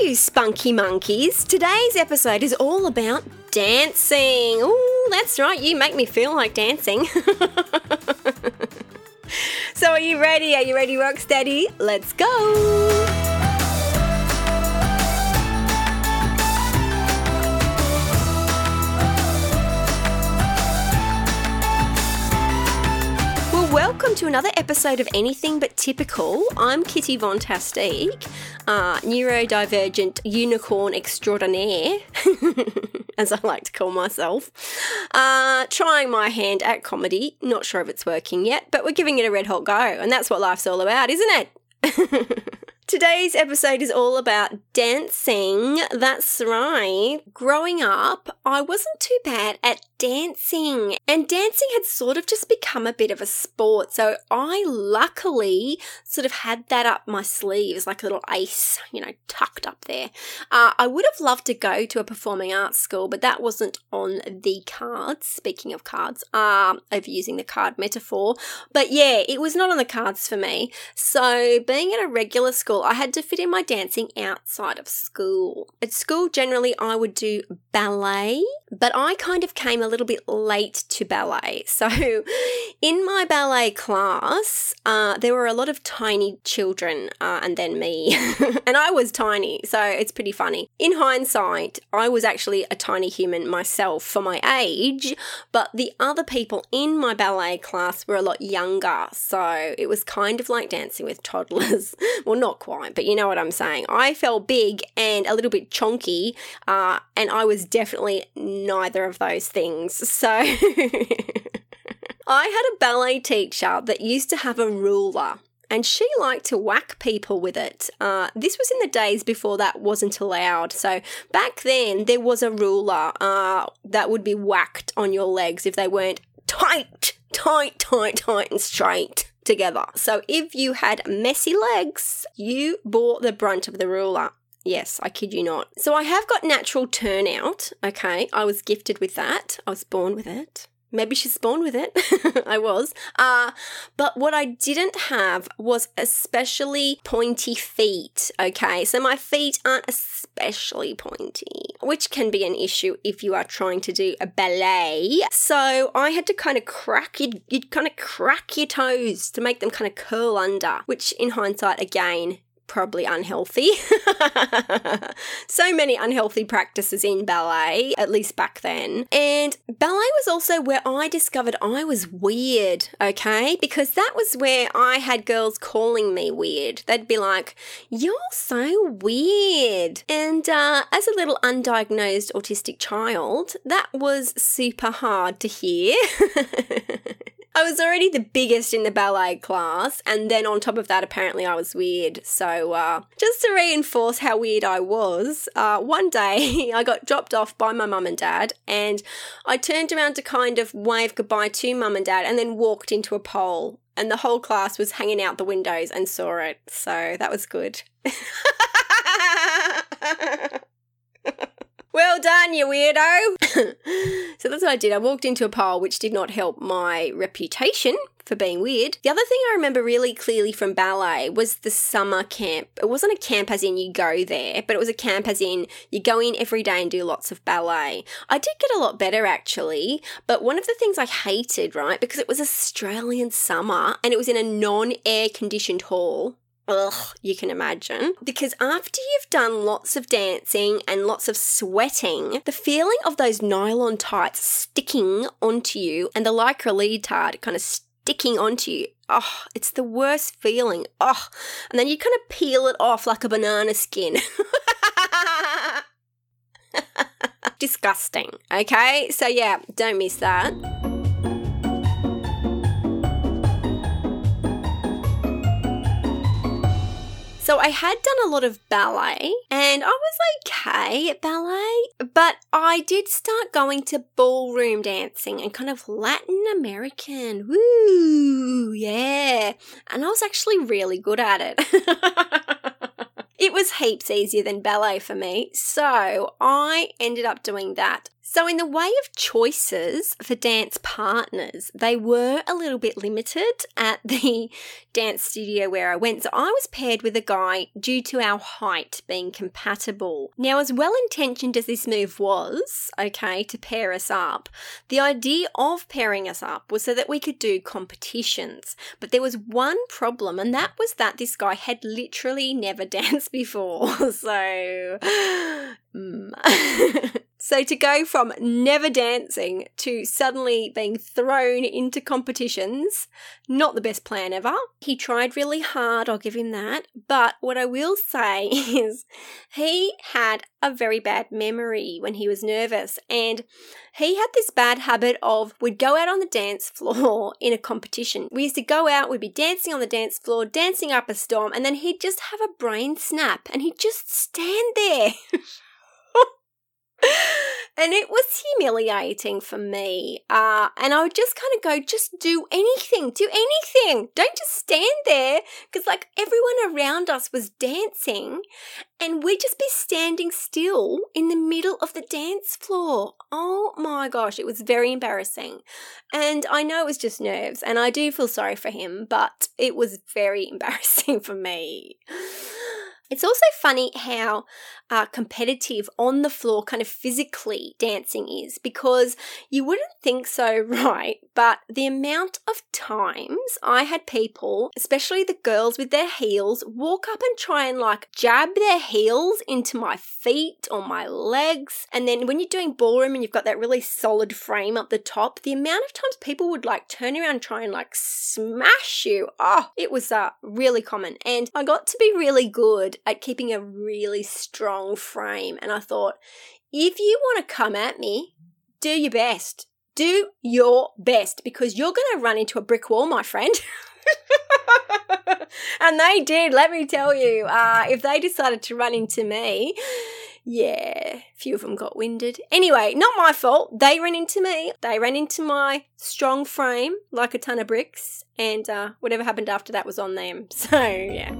you spunky monkeys. Today's episode is all about dancing. Ooh, that's right, you make me feel like dancing. so, are you ready? Are you ready, Rocksteady? Let's go! Welcome to another episode of Anything But Typical. I'm Kitty Vontastic, uh, neurodivergent unicorn extraordinaire, as I like to call myself. Uh, trying my hand at comedy. Not sure if it's working yet, but we're giving it a red hot go, and that's what life's all about, isn't it? Today's episode is all about dancing. That's right. Growing up, I wasn't too bad at dancing, and dancing had sort of just become a bit of a sport. So I luckily sort of had that up my sleeves, like a little ace, you know, tucked up there. Uh, I would have loved to go to a performing arts school, but that wasn't on the cards. Speaking of cards, um, of using the card metaphor, but yeah, it was not on the cards for me. So being at a regular school, I had to fit in my dancing outside of school. At school, generally, I would do ballet, but I kind of came a little bit late to ballet. So, in my ballet class, uh, there were a lot of tiny children uh, and then me. and I was tiny, so it's pretty funny. In hindsight, I was actually a tiny human myself for my age, but the other people in my ballet class were a lot younger. So, it was kind of like dancing with toddlers. well, not quite, but you know what I'm saying. I felt big and a little bit chonky, uh, and I was definitely neither of those things. So. I had a ballet teacher that used to have a ruler and she liked to whack people with it. Uh, this was in the days before that wasn't allowed. So back then, there was a ruler uh, that would be whacked on your legs if they weren't tight, tight, tight, tight, and straight together. So if you had messy legs, you bore the brunt of the ruler. Yes, I kid you not. So I have got natural turnout. Okay, I was gifted with that. I was born with it. Maybe she's born with it. I was. Uh, but what I didn't have was especially pointy feet. Okay, so my feet aren't especially pointy, which can be an issue if you are trying to do a ballet. So I had to kind of crack, you'd, you'd kind of crack your toes to make them kind of curl under, which in hindsight, again, probably unhealthy. so many unhealthy practices in ballet, at least back then. And ballet was also where I discovered I was weird, okay? Because that was where I had girls calling me weird. They'd be like, You're so weird. And uh, as a little undiagnosed autistic child, that was super hard to hear. I was already the biggest in the ballet class, and then on top of that, apparently I was weird. So, uh, just to reinforce how weird I was, uh, one day I got dropped off by my mum and dad, and I turned around to kind of wave goodbye to mum and dad, and then walked into a pole, and the whole class was hanging out the windows and saw it. So, that was good. Well done, you weirdo. so that's what I did. I walked into a pile, which did not help my reputation for being weird. The other thing I remember really clearly from ballet was the summer camp. It wasn't a camp as in you go there, but it was a camp as in you go in every day and do lots of ballet. I did get a lot better actually, but one of the things I hated, right, because it was Australian summer and it was in a non air conditioned hall. Ugh, you can imagine. Because after you've done lots of dancing and lots of sweating, the feeling of those nylon tights sticking onto you and the lycra leotard kind of sticking onto you, oh, it's the worst feeling. Oh, and then you kind of peel it off like a banana skin. Disgusting. Okay, so yeah, don't miss that. So I had done a lot of ballet and I was okay at ballet, but I did start going to ballroom dancing and kind of Latin American. Woo, yeah. And I was actually really good at it. It was heaps easier than ballet for me, so I ended up doing that. So, in the way of choices for dance partners, they were a little bit limited at the dance studio where I went. So, I was paired with a guy due to our height being compatible. Now, as well intentioned as this move was, okay, to pair us up, the idea of pairing us up was so that we could do competitions. But there was one problem, and that was that this guy had literally never danced before. So, mm. So to go from never dancing to suddenly being thrown into competitions, not the best plan ever. He tried really hard, I'll give him that. But what I will say is he had a very bad memory when he was nervous and he had this bad habit of we'd go out on the dance floor in a competition. We used to go out, we'd be dancing on the dance floor, dancing up a storm, and then he'd just have a brain snap and he'd just stand there. and it was humiliating for me. Uh, and I would just kind of go, just do anything, do anything. Don't just stand there. Because, like, everyone around us was dancing, and we'd just be standing still in the middle of the dance floor. Oh my gosh, it was very embarrassing. And I know it was just nerves, and I do feel sorry for him, but it was very embarrassing for me. It's also funny how uh, competitive on the floor, kind of physically dancing is because you wouldn't think so, right? But the amount of times I had people, especially the girls with their heels, walk up and try and like jab their heels into my feet or my legs. And then when you're doing ballroom and you've got that really solid frame up the top, the amount of times people would like turn around and try and like smash you. Oh, it was uh, really common. And I got to be really good at keeping a really strong frame. And I thought, if you want to come at me, do your best. Do your best because you're going to run into a brick wall, my friend. and they did, let me tell you. Uh, if they decided to run into me, yeah, a few of them got winded. Anyway, not my fault. They ran into me. They ran into my strong frame like a ton of bricks, and uh, whatever happened after that was on them. So, yeah.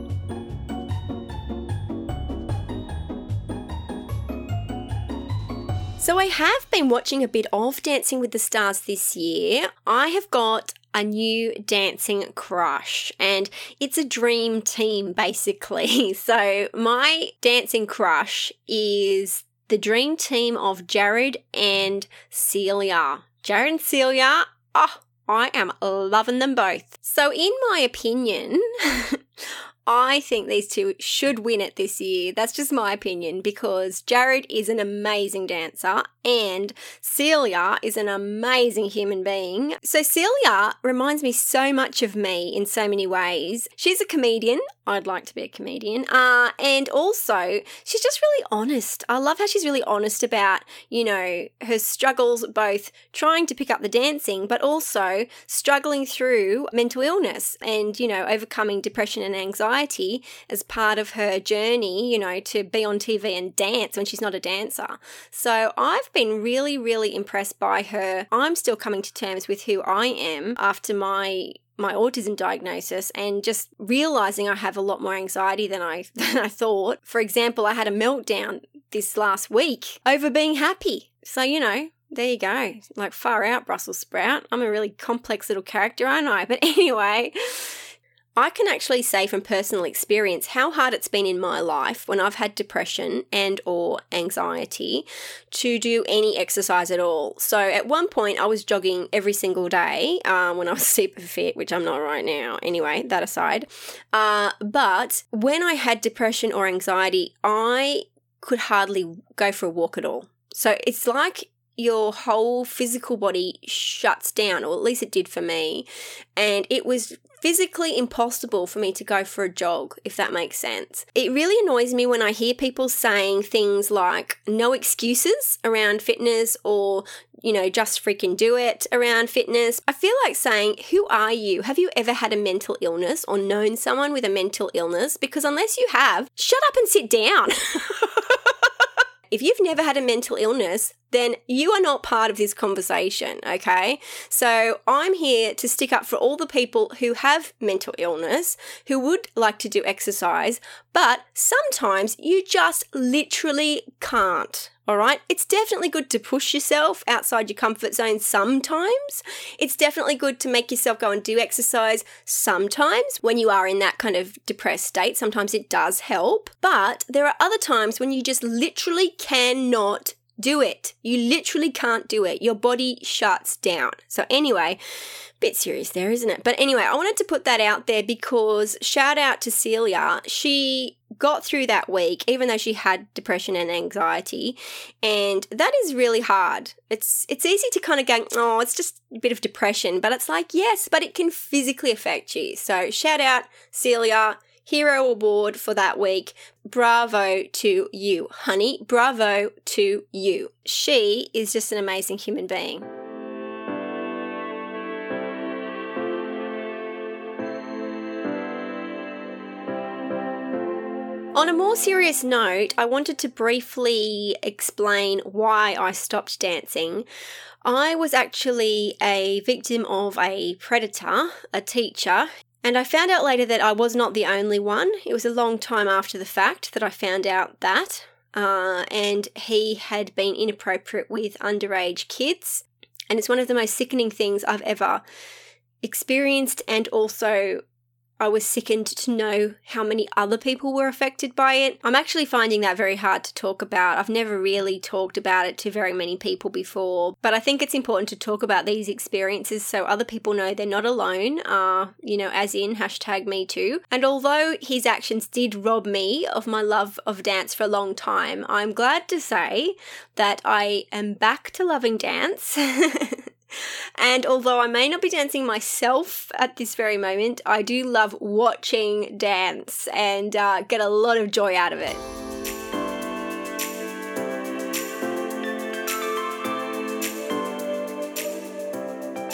So, I have been watching a bit of Dancing with the Stars this year. I have got a new dancing crush, and it's a dream team basically. So, my dancing crush is the dream team of Jarryd and Celia. Jarryd and Celia, oh, I am loving them both. So, in my opinion, I think these two should win it this year. That's just my opinion because Jarryd is an amazing dancer and Celia is an amazing human being. So, Celia reminds me so much of me in so many ways. She's a comedian. I'd like to be a comedian. Uh, and also, she's just really honest. I love how she's really honest about, you know, her struggles, both trying to pick up the dancing, but also struggling through mental illness and, you know, overcoming depression and anxiety as part of her journey, you know, to be on TV and dance when she's not a dancer. So, I've been really, really impressed by her. I'm still coming to terms with who I am after my my autism diagnosis and just realizing I have a lot more anxiety than I than I thought. For example, I had a meltdown this last week over being happy. So, you know, there you go. Like far out Brussels sprout. I'm a really complex little character, aren't I? But anyway, I can actually say from personal experience how hard it's been in my life when I've had depression and or anxiety to do any exercise at all. So at one point I was jogging every single day um, when I was super fit, which I'm not right now. Anyway, that aside. Uh, but when I had depression or anxiety, I could hardly go for a walk at all. So it's like your whole physical body shuts down, or at least it did for me. And it was physically impossible for me to go for a jog, if that makes sense. It really annoys me when I hear people saying things like no excuses around fitness or, you know, just freaking do it around fitness. I feel like saying, Who are you? Have you ever had a mental illness or known someone with a mental illness? Because unless you have, shut up and sit down. if you've never had a mental illness, then you are not part of this conversation, okay? So I'm here to stick up for all the people who have mental illness, who would like to do exercise, but sometimes you just literally can't. All right. It's definitely good to push yourself outside your comfort zone sometimes. It's definitely good to make yourself go and do exercise sometimes when you are in that kind of depressed state. Sometimes it does help. But there are other times when you just literally cannot do it. You literally can't do it. Your body shuts down. So, anyway, bit serious there, isn't it? But anyway, I wanted to put that out there because shout out to Celia. She got through that week even though she had depression and anxiety and that is really hard it's it's easy to kind of go oh it's just a bit of depression but it's like yes but it can physically affect you so shout out celia hero award for that week. Bravo to you, honey. Bravo to you. She is just an amazing human being. On a more serious note, I wanted to briefly explain why I stopped dancing. I was actually a victim of a predator, a teacher, and I found out later that I was not the only one. It was a long time after the fact that I found out that. Uh, and he had been inappropriate with underage kids. And it's one of the most sickening things I've ever experienced and also I was sickened to know how many other people were affected by it. I'm actually finding that very hard to talk about. I've never really talked about it to very many people before, but I think it's important to talk about these experiences so other people know they're not alone, uh, you know, as in hashtag me too. And although his actions did rob me of my love of dance for a long time, I'm glad to say that I am back to loving dance. And although I may not be dancing myself at this very moment, I do love watching dance and uh, get a lot of joy out of it.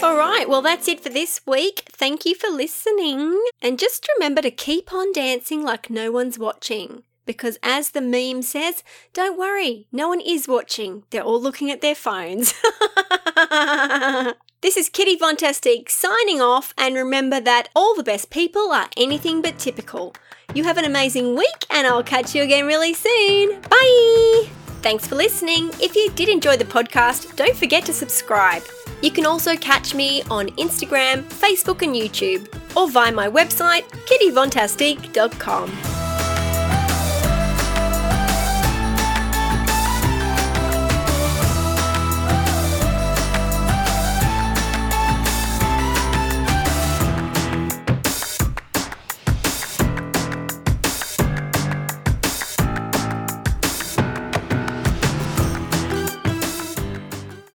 All right, well, that's it for this week. Thank you for listening. And just remember to keep on dancing like no one's watching. Because as the meme says, don't worry, no one is watching. They're all looking at their phones. This is Kitty Vontastic signing off, and remember that all the best people are anything but typical. You have an amazing week, and I'll catch you again really soon. Bye! Thanks for listening. If you did enjoy the podcast, don't forget to subscribe. You can also catch me on Instagram, Facebook, and YouTube, or via my website, kittyvontastic.com.